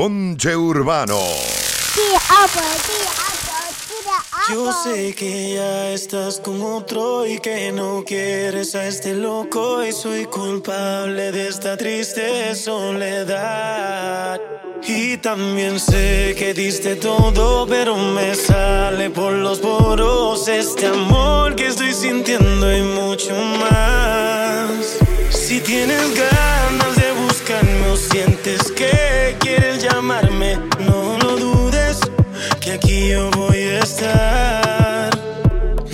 Ponche Urbano. Yo sé que ya estás con otro y que no quieres a este loco y soy culpable de esta triste soledad. Y también sé que diste todo, pero me sale por los poros este amor que estoy sintiendo y mucho más. Si tienes ganas de buscarme o sientes que quieres llamarme, no lo dudes, que aquí yo voy a estar.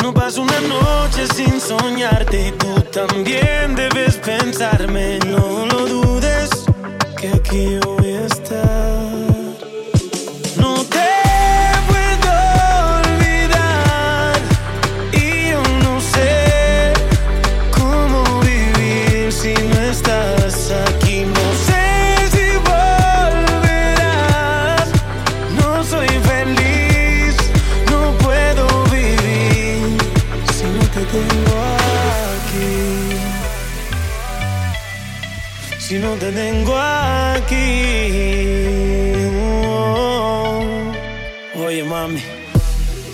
No paso una noche sin soñarte y tú también debes pensarme, no lo dudes, que aquí yo voy a estar. No te puedo olvidar y yo no sé cómo vivir si no estás Te tengo aquí. Oh. Oye, mami.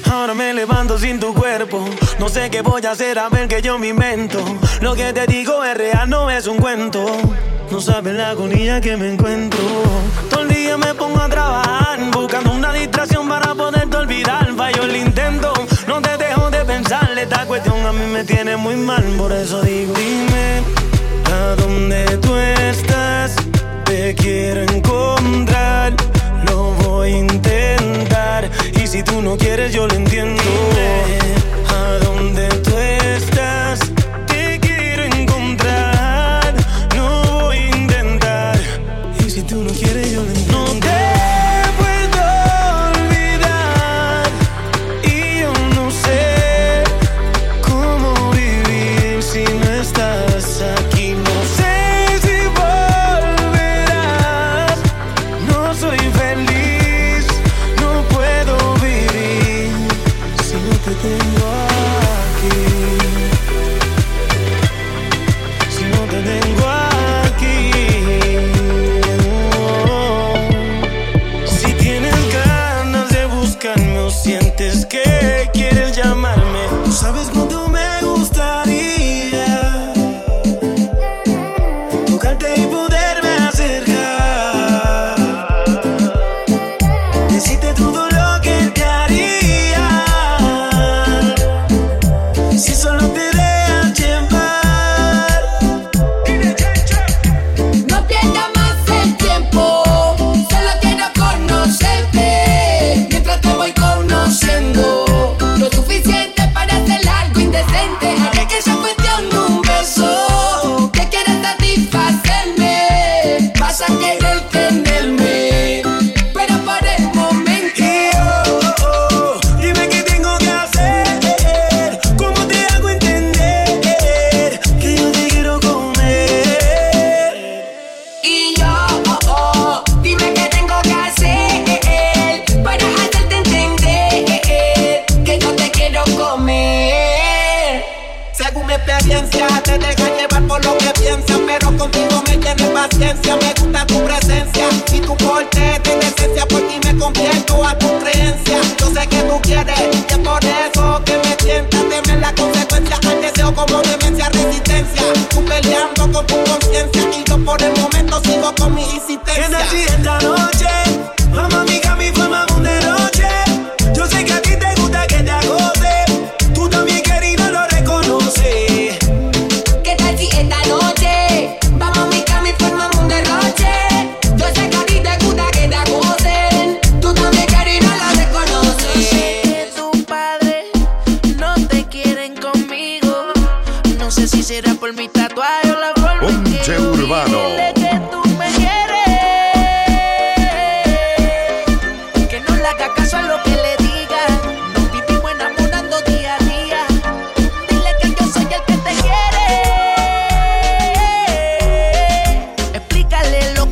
Ahora me levanto sin tu cuerpo. No sé qué voy a hacer a ver que yo me invento. Lo que te digo es real, no es un cuento. No sabes la agonía que me encuentro. Todo el día me pongo a trabajar, buscando una distracción para poderte olvidar. Fallo el intento, no te dejo de pensar. Esta cuestión a mí me tiene muy mal, por eso digo, dime a dónde tú estás. Te quiero encontrar, lo voy a intentar. Y si tú no quieres, yo lo entiendo. A dónde tú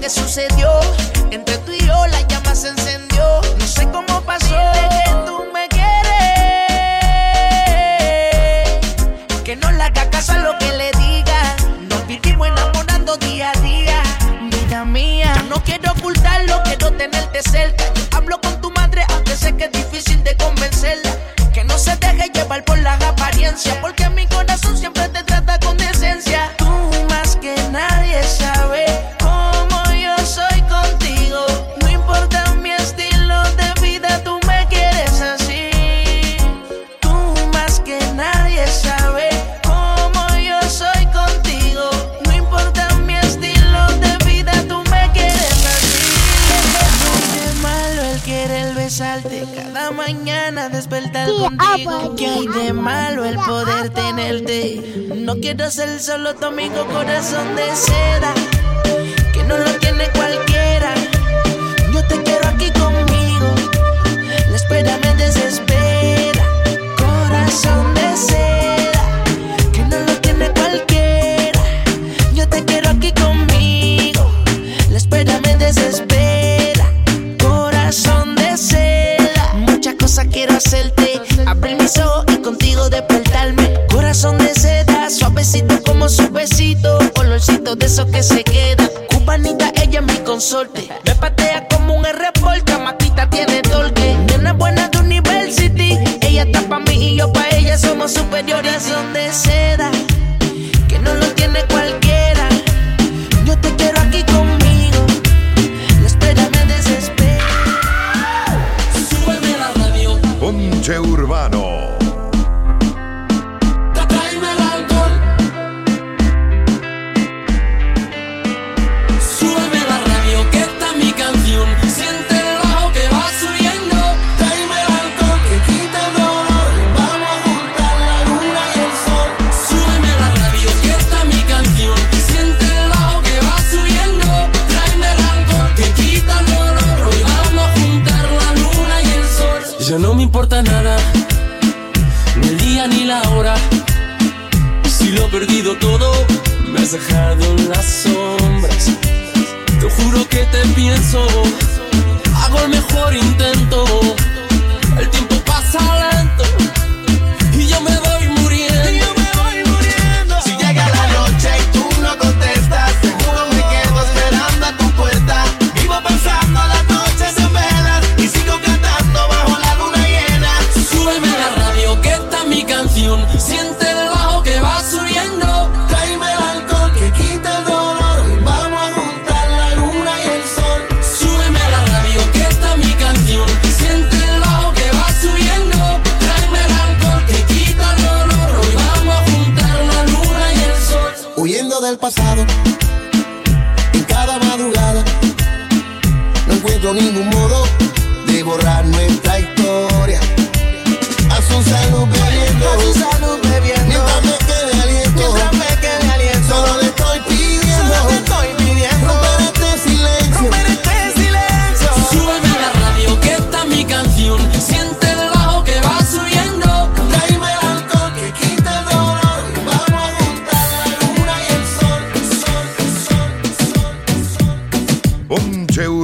que sucedió. Entre tú y yo la llama se encendió. No sé cómo pasó. Dile que tú me quieres. Que no le haga caso a lo que le diga. Nos vivimos enamorando día a día. Vida mía. Yo no quiero ocultarlo, quiero tenerte cerca. Yo hablo con tu madre, aunque sé que es difícil de convencerla. Que no se deje llevar por las apariencias. Porque mi corazón Digo ah, que hay de malo el poder tenerte. No quiero ser solo tu amigo, corazón de seda. Que no lo quiero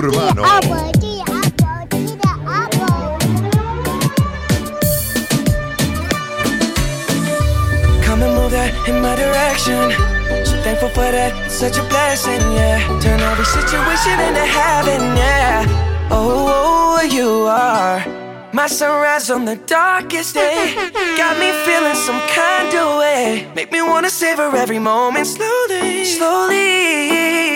urbano. Come and move that in my direction. So thankful for that, such a blessing, yeah. Turn every situation into heaven, yeah. Oh, oh, you are. My sunrise on the darkest day got me feeling some kind of way. Make me wanna savor every moment slowly, slowly.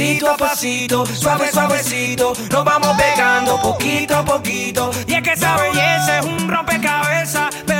Pasito a pasito, suave, suavecito, nos vamos pegando poquito a poquito. Y es que esa belleza es un rompecabezas, pero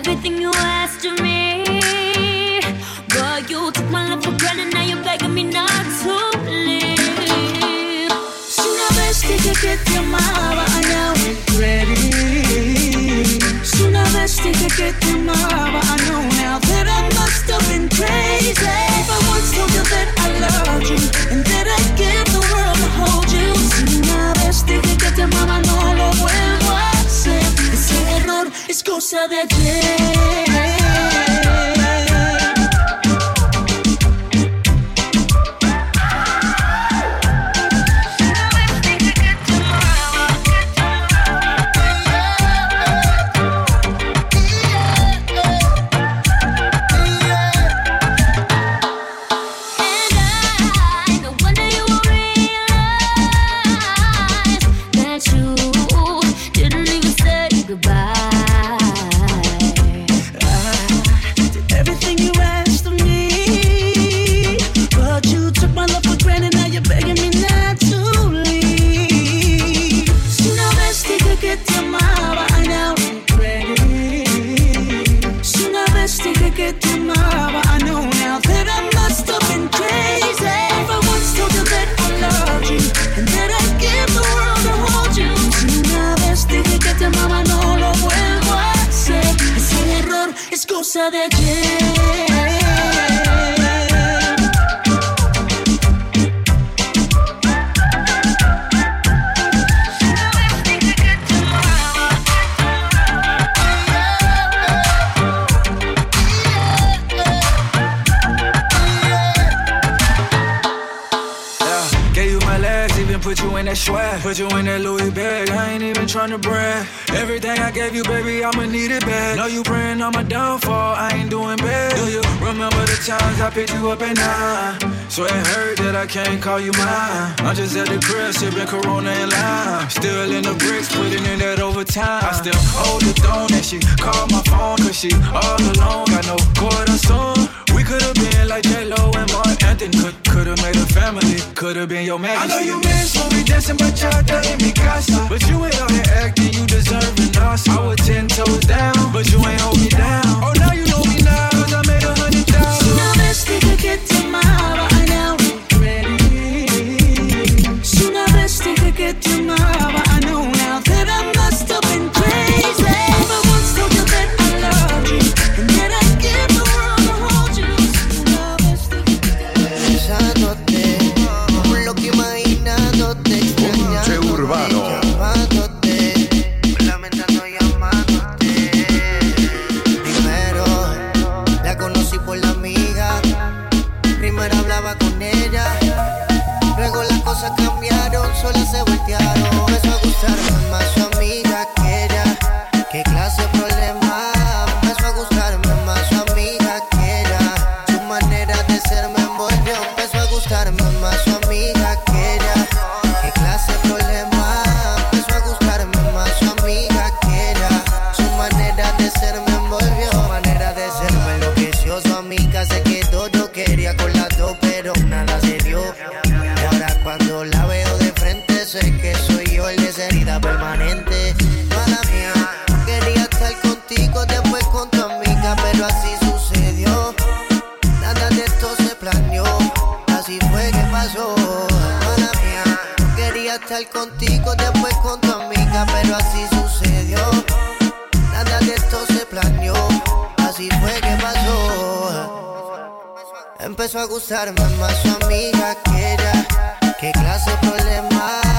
everything you asked of me. But you took my love for granted, now you're begging me not to leave. Si una vez dije que te amaba, I now regret it. Si una vez dije que te amaba, I know now that I must have been crazy. If I once told you that I loved you and that I'd give the world to hold you. Si una vez dije que te amaba, no lo vuelvo cosa de ayer. Put you in that swag. Put you in that Louis bag, I ain't even tryna brag. Everything I gave you, baby, I'ma need it back. Know you praying on my downfall, I ain't doing bad. Do you remember the times I picked you up at nine? So it hurt that I can't call you mine. I'm just at the crib, sipping Corona and lime. Still in the bricks, putting in that overtime. I still hold the throne and she called my phone, cause she all alone. Got no corazon. We could've been like J-Lo and Mark Anthony. Could, could've made a family. Could've been your man. I know you miss when we dancing bachata in mi casa. But you ain't out here acting, you deserve an awesome. I was ten toes down, but you ain't hold me down. Oh, now you know me now, estar contigo, después con tu amiga, pero así sucedió. Nada de esto se planeó, así fue que pasó. Empezó a gustarme más su amiga que ella. ¿Qué clase de problema?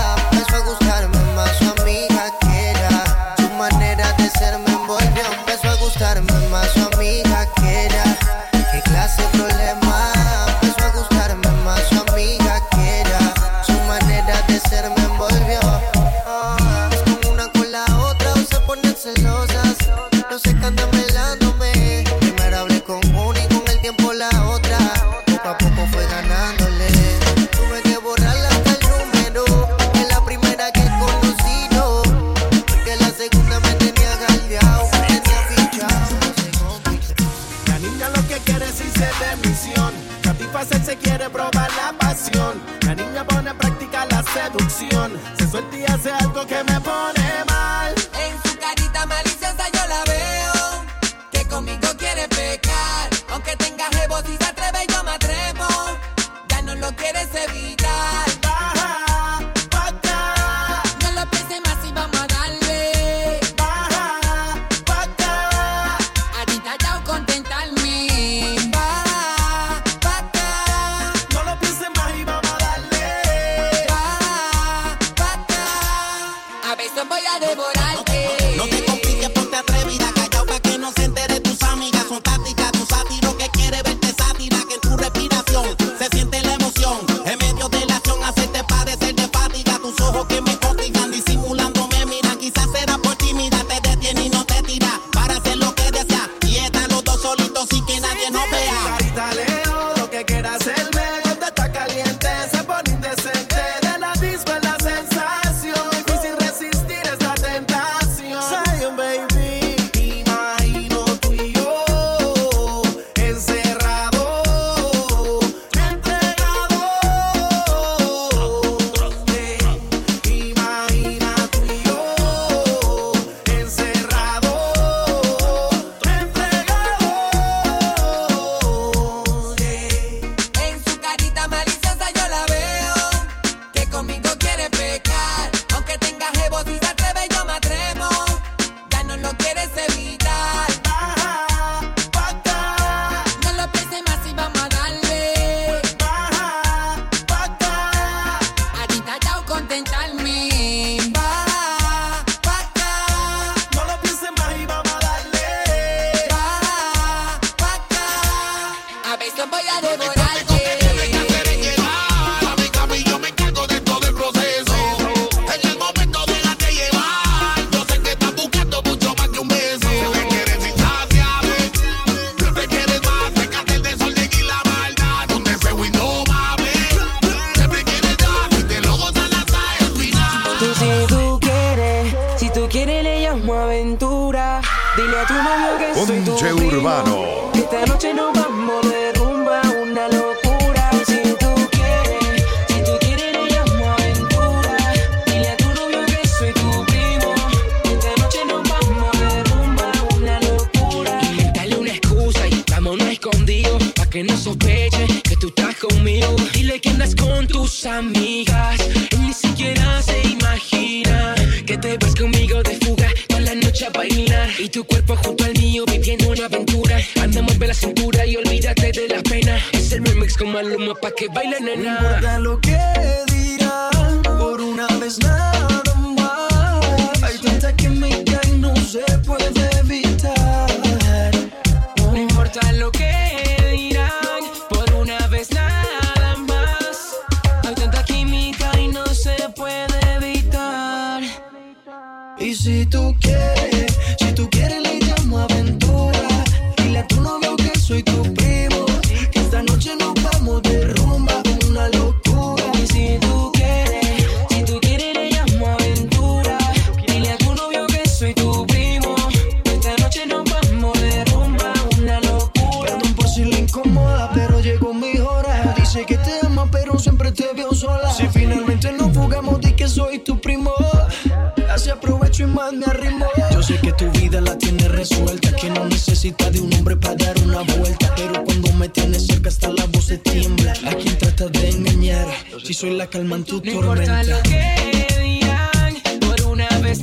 Se quiere probar la pasión. La niña pone en práctica la seducción. Se suelta y hace algo que me que no sospeche que tú estás conmigo. Dile que andas con tus amigas Él ni siquiera se imagina Que te vas conmigo de fuga Toda la noche a bailar. Y tu cuerpo junto al mío viviendo una aventura. Anda, mueve la cintura y olvídate de la pena. Es el remix con Maluma pa' que baile No nena. Importa lo que dirán, por una vez nada más. Hay tanta química y no se puede evitar. No importa lo que si tú quieres, si tú quieres le llamo aventura. Dile a tu novio que soy tu primo. Que esta noche nos vamos de rumba, una locura. Si tú quieres, si tú quieres le llamo aventura. Dile a tu novio que soy tu primo. Que esta noche nos vamos de rumba, una locura. Perdón por si le incomoda, pero llegó mi hora. Dice que te ama, pero siempre te veo sola. Yo sé que tu vida la tienes resuelta, que no necesita de un hombre para dar una vuelta. Pero cuando me tienes cerca, hasta la voz se tiembla. A quien trata de engañar, si soy la calma en tu tormenta. No importa lo que digan, por una vez.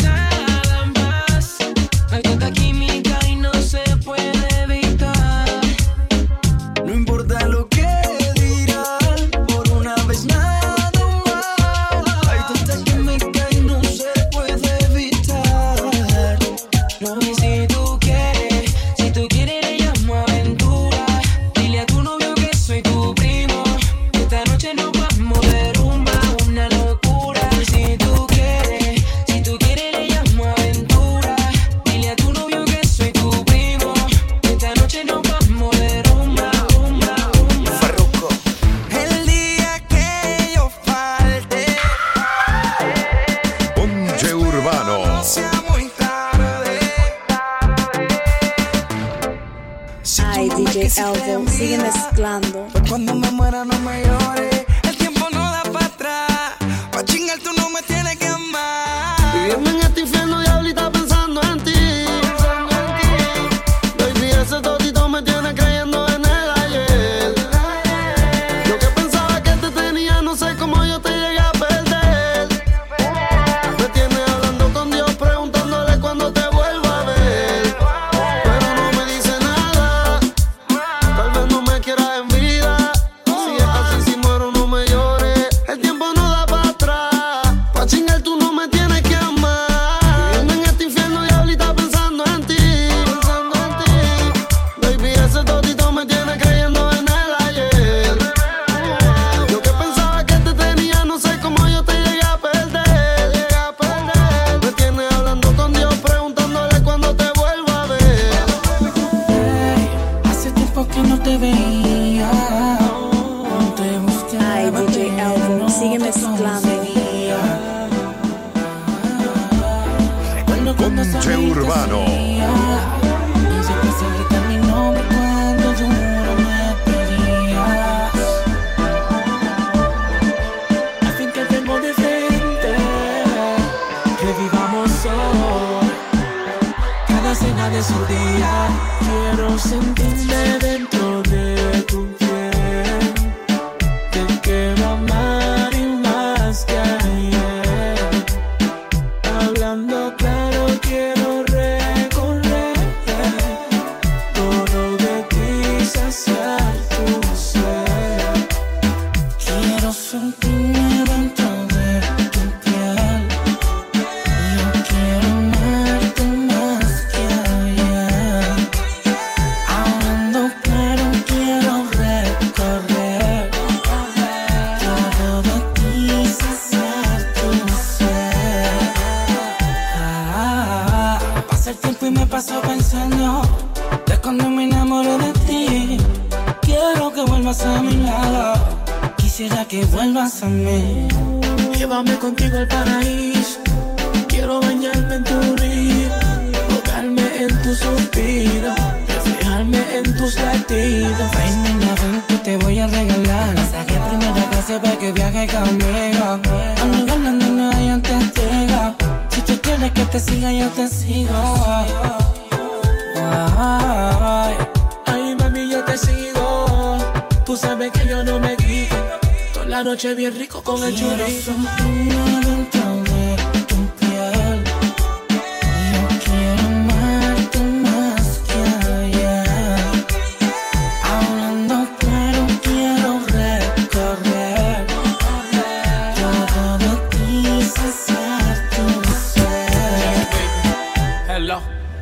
mezclando. chingar tu tus latidos. Ven, niña, ven, que te voy a regalar. Pasaje a primera clase para que viajes conmigo. Amiga, la niña, yo te digo. Si tú quieres que te siga, yo te sigo. Ay, Ay mami, yo te sigo. Tú sabes que yo no me quito. Toda la noche bien rico con el chorizo.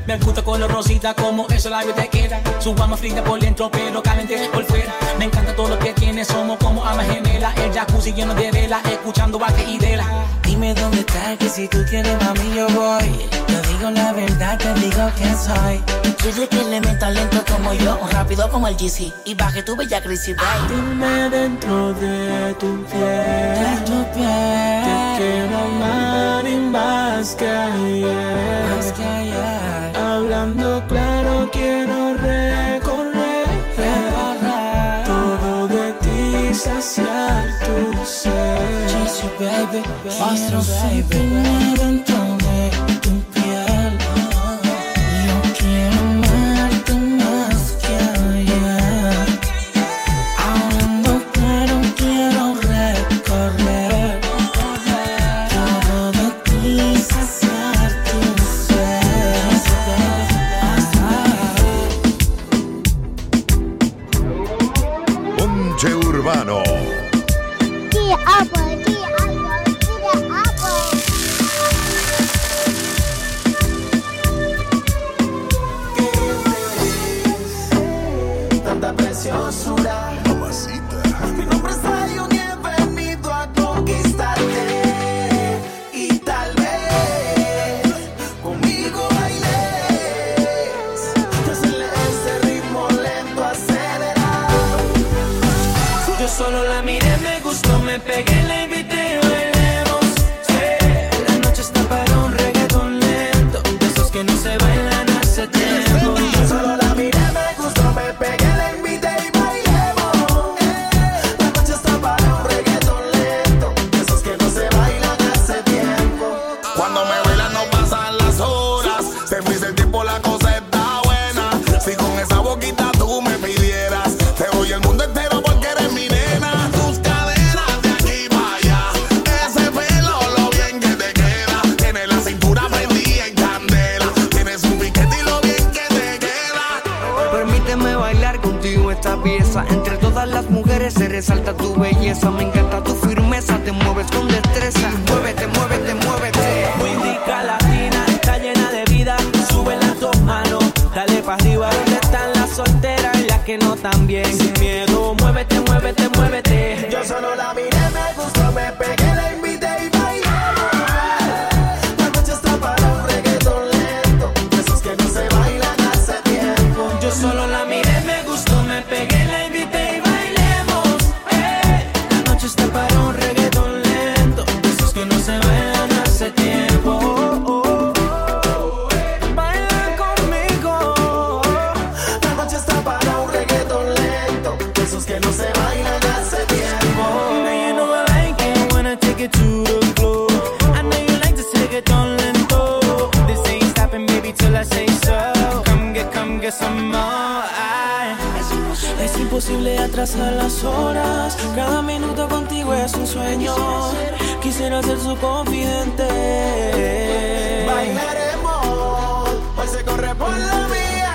Me gusta color rosita como esos labios te queda. Su alma frita por dentro pero caliente por fuera. Me encanta todo lo que tiene, somos como amas gemelas. El jacuzzi lleno de vela, escuchando vaca y dela. Dime dónde está que si tú quieres mami yo voy. Te digo la verdad, te digo quién soy. Tuyo que le metas lento como yo, rápido como el GC. Y baje tu bella crisis, bye. Ah, dime dentro de tu piel. De tu piel. Te quiero amar más que ayer hablando claro, quiero recorrer todo de ti, saciar tu ser. Jesus, baby, baby. Se resalta tu belleza, me encanta tu esos que no se bailan hace tiempo. Now you know I like it when I take it to the floor. I know you like to take it on lento. This ain't stopping, baby, till I say so. Come get, come get some more. I... Es imposible atrasar las horas. Cada minuto contigo es un sueño. Quisiera ser su confidente. Bailaremos, hoy se corre por la vía.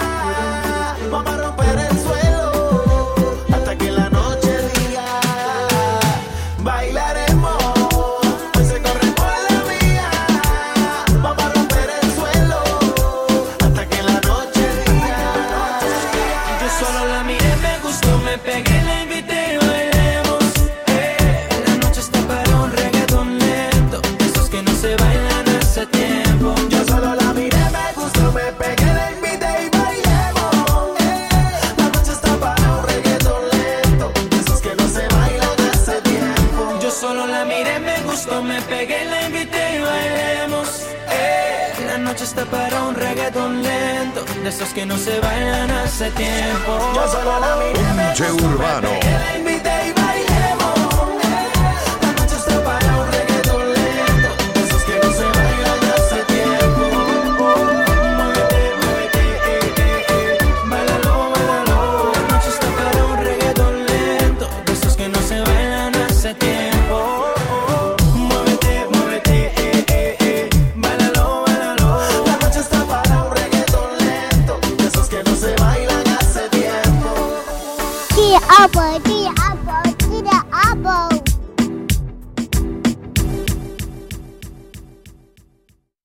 fiesta para un reggaeton lento, de esos que no se bailan hace tiempo. Yo solo la miré, me urbano.